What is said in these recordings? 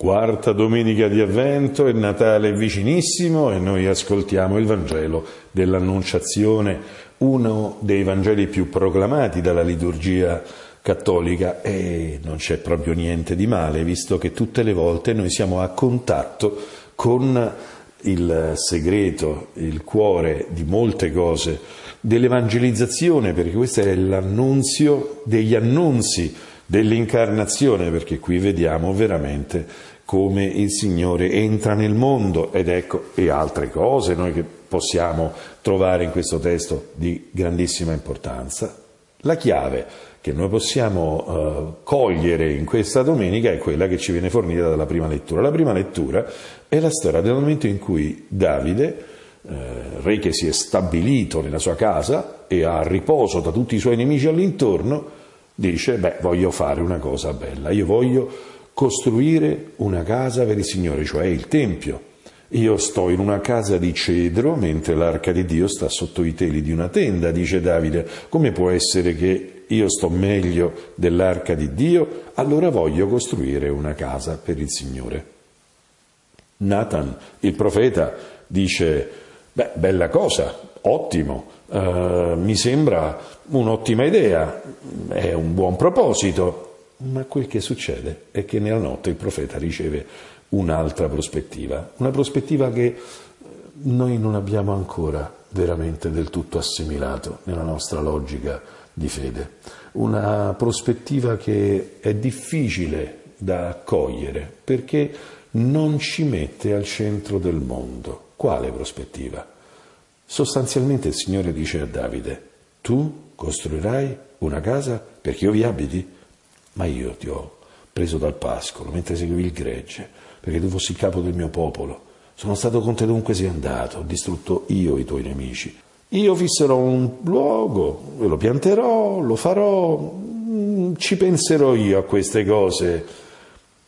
Quarta domenica di Avvento, il Natale è vicinissimo e noi ascoltiamo il Vangelo dell'Annunciazione, uno dei Vangeli più proclamati dalla liturgia cattolica. E non c'è proprio niente di male, visto che tutte le volte noi siamo a contatto con il segreto, il cuore di molte cose dell'evangelizzazione, perché questo è l'annunzio degli annunzi dell'incarnazione, perché qui vediamo veramente come il Signore entra nel mondo ed ecco, e altre cose noi che possiamo trovare in questo testo di grandissima importanza. La chiave che noi possiamo uh, cogliere in questa domenica è quella che ci viene fornita dalla prima lettura. La prima lettura è la storia del momento in cui Davide, eh, re che si è stabilito nella sua casa e ha riposo da tutti i suoi nemici all'intorno, dice, beh, voglio fare una cosa bella, io voglio costruire una casa per il Signore, cioè il Tempio. Io sto in una casa di cedro mentre l'arca di Dio sta sotto i teli di una tenda, dice Davide. Come può essere che io sto meglio dell'arca di Dio? Allora voglio costruire una casa per il Signore. Nathan, il profeta, dice, beh, bella cosa, ottimo, uh, mi sembra un'ottima idea, è un buon proposito, ma quel che succede è che nella notte il profeta riceve un'altra prospettiva, una prospettiva che noi non abbiamo ancora veramente del tutto assimilato nella nostra logica di fede, una prospettiva che è difficile da accogliere perché non ci mette al centro del mondo. Quale prospettiva? Sostanzialmente il Signore dice a Davide, tu costruirai una casa perché io vi abiti? Ma io ti ho preso dal pascolo mentre seguivi il gregge, perché tu fossi il capo del mio popolo. Sono stato con te dovunque sei andato, ho distrutto io i tuoi nemici. Io fisserò un luogo, lo pianterò, lo farò, mm, ci penserò io a queste cose.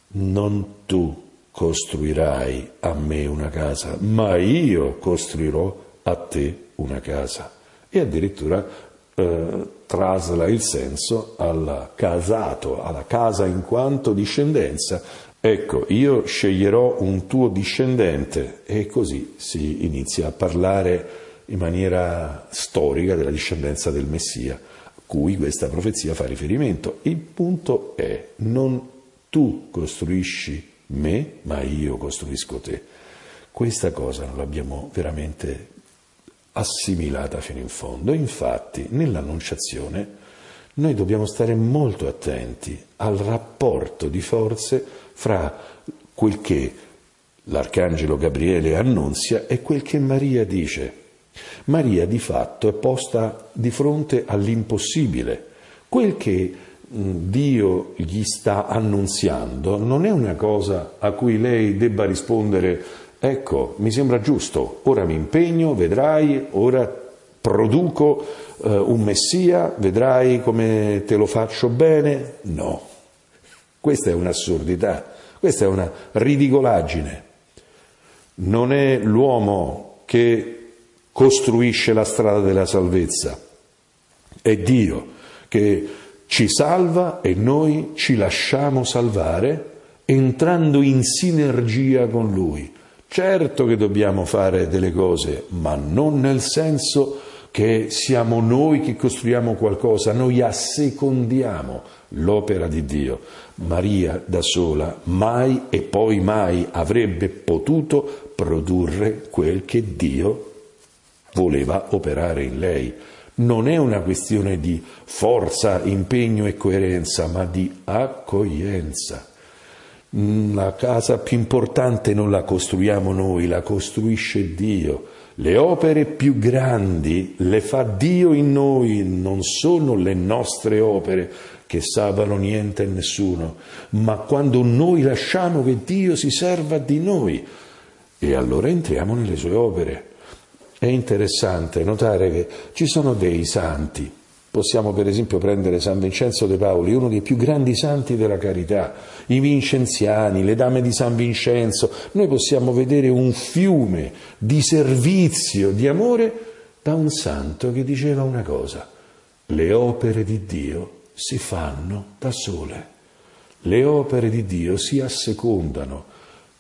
Non tu costruirai a me una casa, ma io costruirò a te una casa. E addirittura eh, trasla il senso al casato, alla casa in quanto discendenza. Ecco, io sceglierò un tuo discendente e così si inizia a parlare in maniera storica della discendenza del Messia, a cui questa profezia fa riferimento. Il punto è, non tu costruisci me, ma io costruisco te. Questa cosa non l'abbiamo veramente assimilata fino in fondo. Infatti, nell'annunciazione noi dobbiamo stare molto attenti al rapporto di forze fra quel che l'arcangelo Gabriele annunzia e quel che Maria dice. Maria di fatto è posta di fronte all'impossibile. Quel che Dio gli sta annunziando non è una cosa a cui lei debba rispondere Ecco, mi sembra giusto, ora mi impegno, vedrai, ora produco eh, un messia, vedrai come te lo faccio bene. No, questa è un'assurdità, questa è una ridicolaggine. Non è l'uomo che costruisce la strada della salvezza, è Dio che ci salva e noi ci lasciamo salvare entrando in sinergia con Lui. Certo che dobbiamo fare delle cose, ma non nel senso che siamo noi che costruiamo qualcosa, noi assecondiamo l'opera di Dio. Maria da sola mai e poi mai avrebbe potuto produrre quel che Dio voleva operare in lei. Non è una questione di forza, impegno e coerenza, ma di accoglienza. Mm, la casa più importante non la costruiamo noi, la costruisce Dio. Le opere più grandi le fa Dio in noi, non sono le nostre opere che salvano niente e nessuno, ma quando noi lasciamo che Dio si serva di noi e allora entriamo nelle sue opere. È interessante notare che ci sono dei santi Possiamo per esempio prendere San Vincenzo de Paoli, uno dei più grandi santi della carità, i vincenziani, le dame di San Vincenzo. Noi possiamo vedere un fiume di servizio, di amore da un santo che diceva una cosa, le opere di Dio si fanno da sole. Le opere di Dio si assecondano,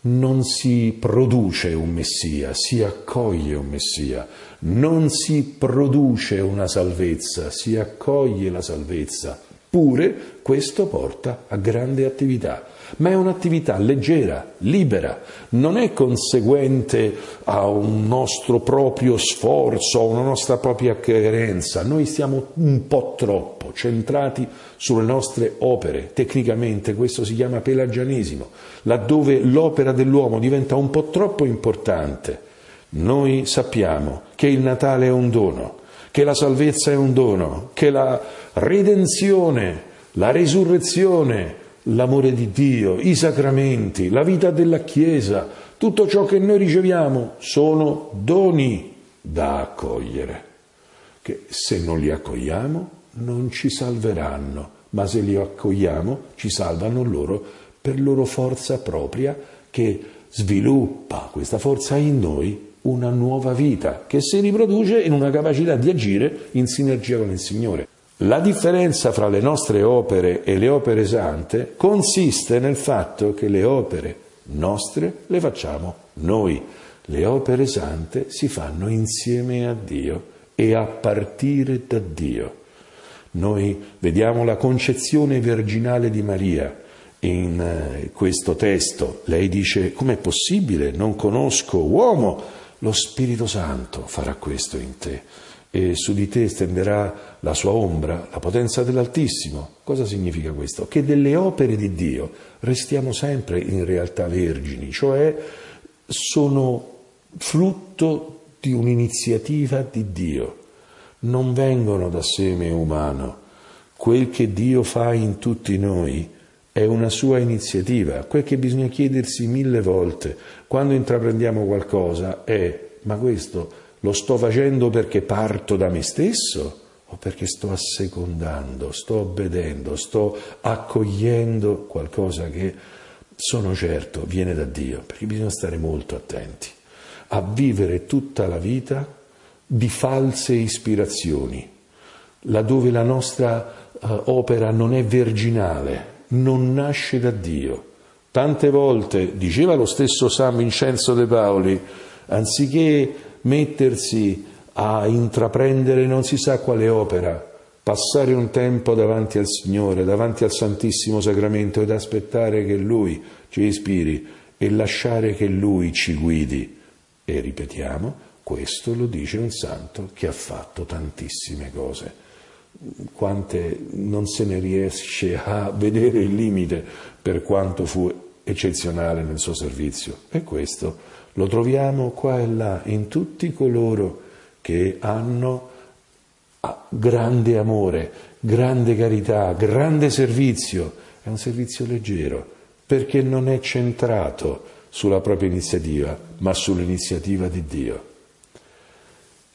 non si produce un Messia, si accoglie un Messia, non si produce una salvezza, si accoglie la salvezza. Pure questo porta a grande attività ma è un'attività leggera, libera, non è conseguente a un nostro proprio sforzo, a una nostra propria coerenza. Noi stiamo un po' troppo centrati sulle nostre opere. Tecnicamente questo si chiama pelagianesimo, laddove l'opera dell'uomo diventa un po' troppo importante. Noi sappiamo che il Natale è un dono, che la salvezza è un dono, che la redenzione, la risurrezione, l'amore di Dio, i sacramenti, la vita della Chiesa, tutto ciò che noi riceviamo sono doni da accogliere, che se non li accogliamo non ci salveranno, ma se li accogliamo ci salvano loro per loro forza propria che sviluppa questa forza in noi una nuova vita che si riproduce in una capacità di agire in sinergia con il Signore. La differenza fra le nostre opere e le opere sante consiste nel fatto che le opere nostre le facciamo noi, le opere sante si fanno insieme a Dio e a partire da Dio. Noi vediamo la concezione virginale di Maria in eh, questo testo. Lei dice, com'è possibile? Non conosco uomo, lo Spirito Santo farà questo in te e su di te stenderà la sua ombra, la potenza dell'Altissimo. Cosa significa questo? Che delle opere di Dio restiamo sempre in realtà vergini, cioè sono frutto di un'iniziativa di Dio, non vengono da seme umano. Quel che Dio fa in tutti noi è una sua iniziativa. Quel che bisogna chiedersi mille volte quando intraprendiamo qualcosa è ma questo lo sto facendo perché parto da me stesso o perché sto assecondando, sto obbedendo, sto accogliendo qualcosa che sono certo viene da Dio, perché bisogna stare molto attenti a vivere tutta la vita di false ispirazioni, laddove la nostra uh, opera non è virginale, non nasce da Dio. Tante volte, diceva lo stesso San Vincenzo De Paoli, anziché mettersi a intraprendere non si sa quale opera, passare un tempo davanti al Signore, davanti al Santissimo Sacramento ed aspettare che Lui ci ispiri e lasciare che Lui ci guidi. E ripetiamo, questo lo dice un santo che ha fatto tantissime cose. Quante non se ne riesce a vedere il limite per quanto fu eccezionale nel suo servizio. E questo lo troviamo qua e là in tutti coloro che hanno ah, grande amore, grande carità, grande servizio. È un servizio leggero perché non è centrato sulla propria iniziativa, ma sull'iniziativa di Dio.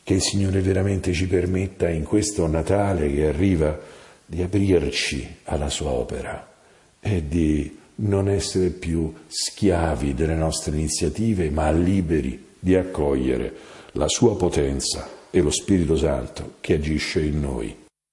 Che il Signore veramente ci permetta in questo Natale che arriva di aprirci alla sua opera e di non essere più schiavi delle nostre iniziative, ma liberi di accogliere la sua potenza e lo Spirito Santo che agisce in noi.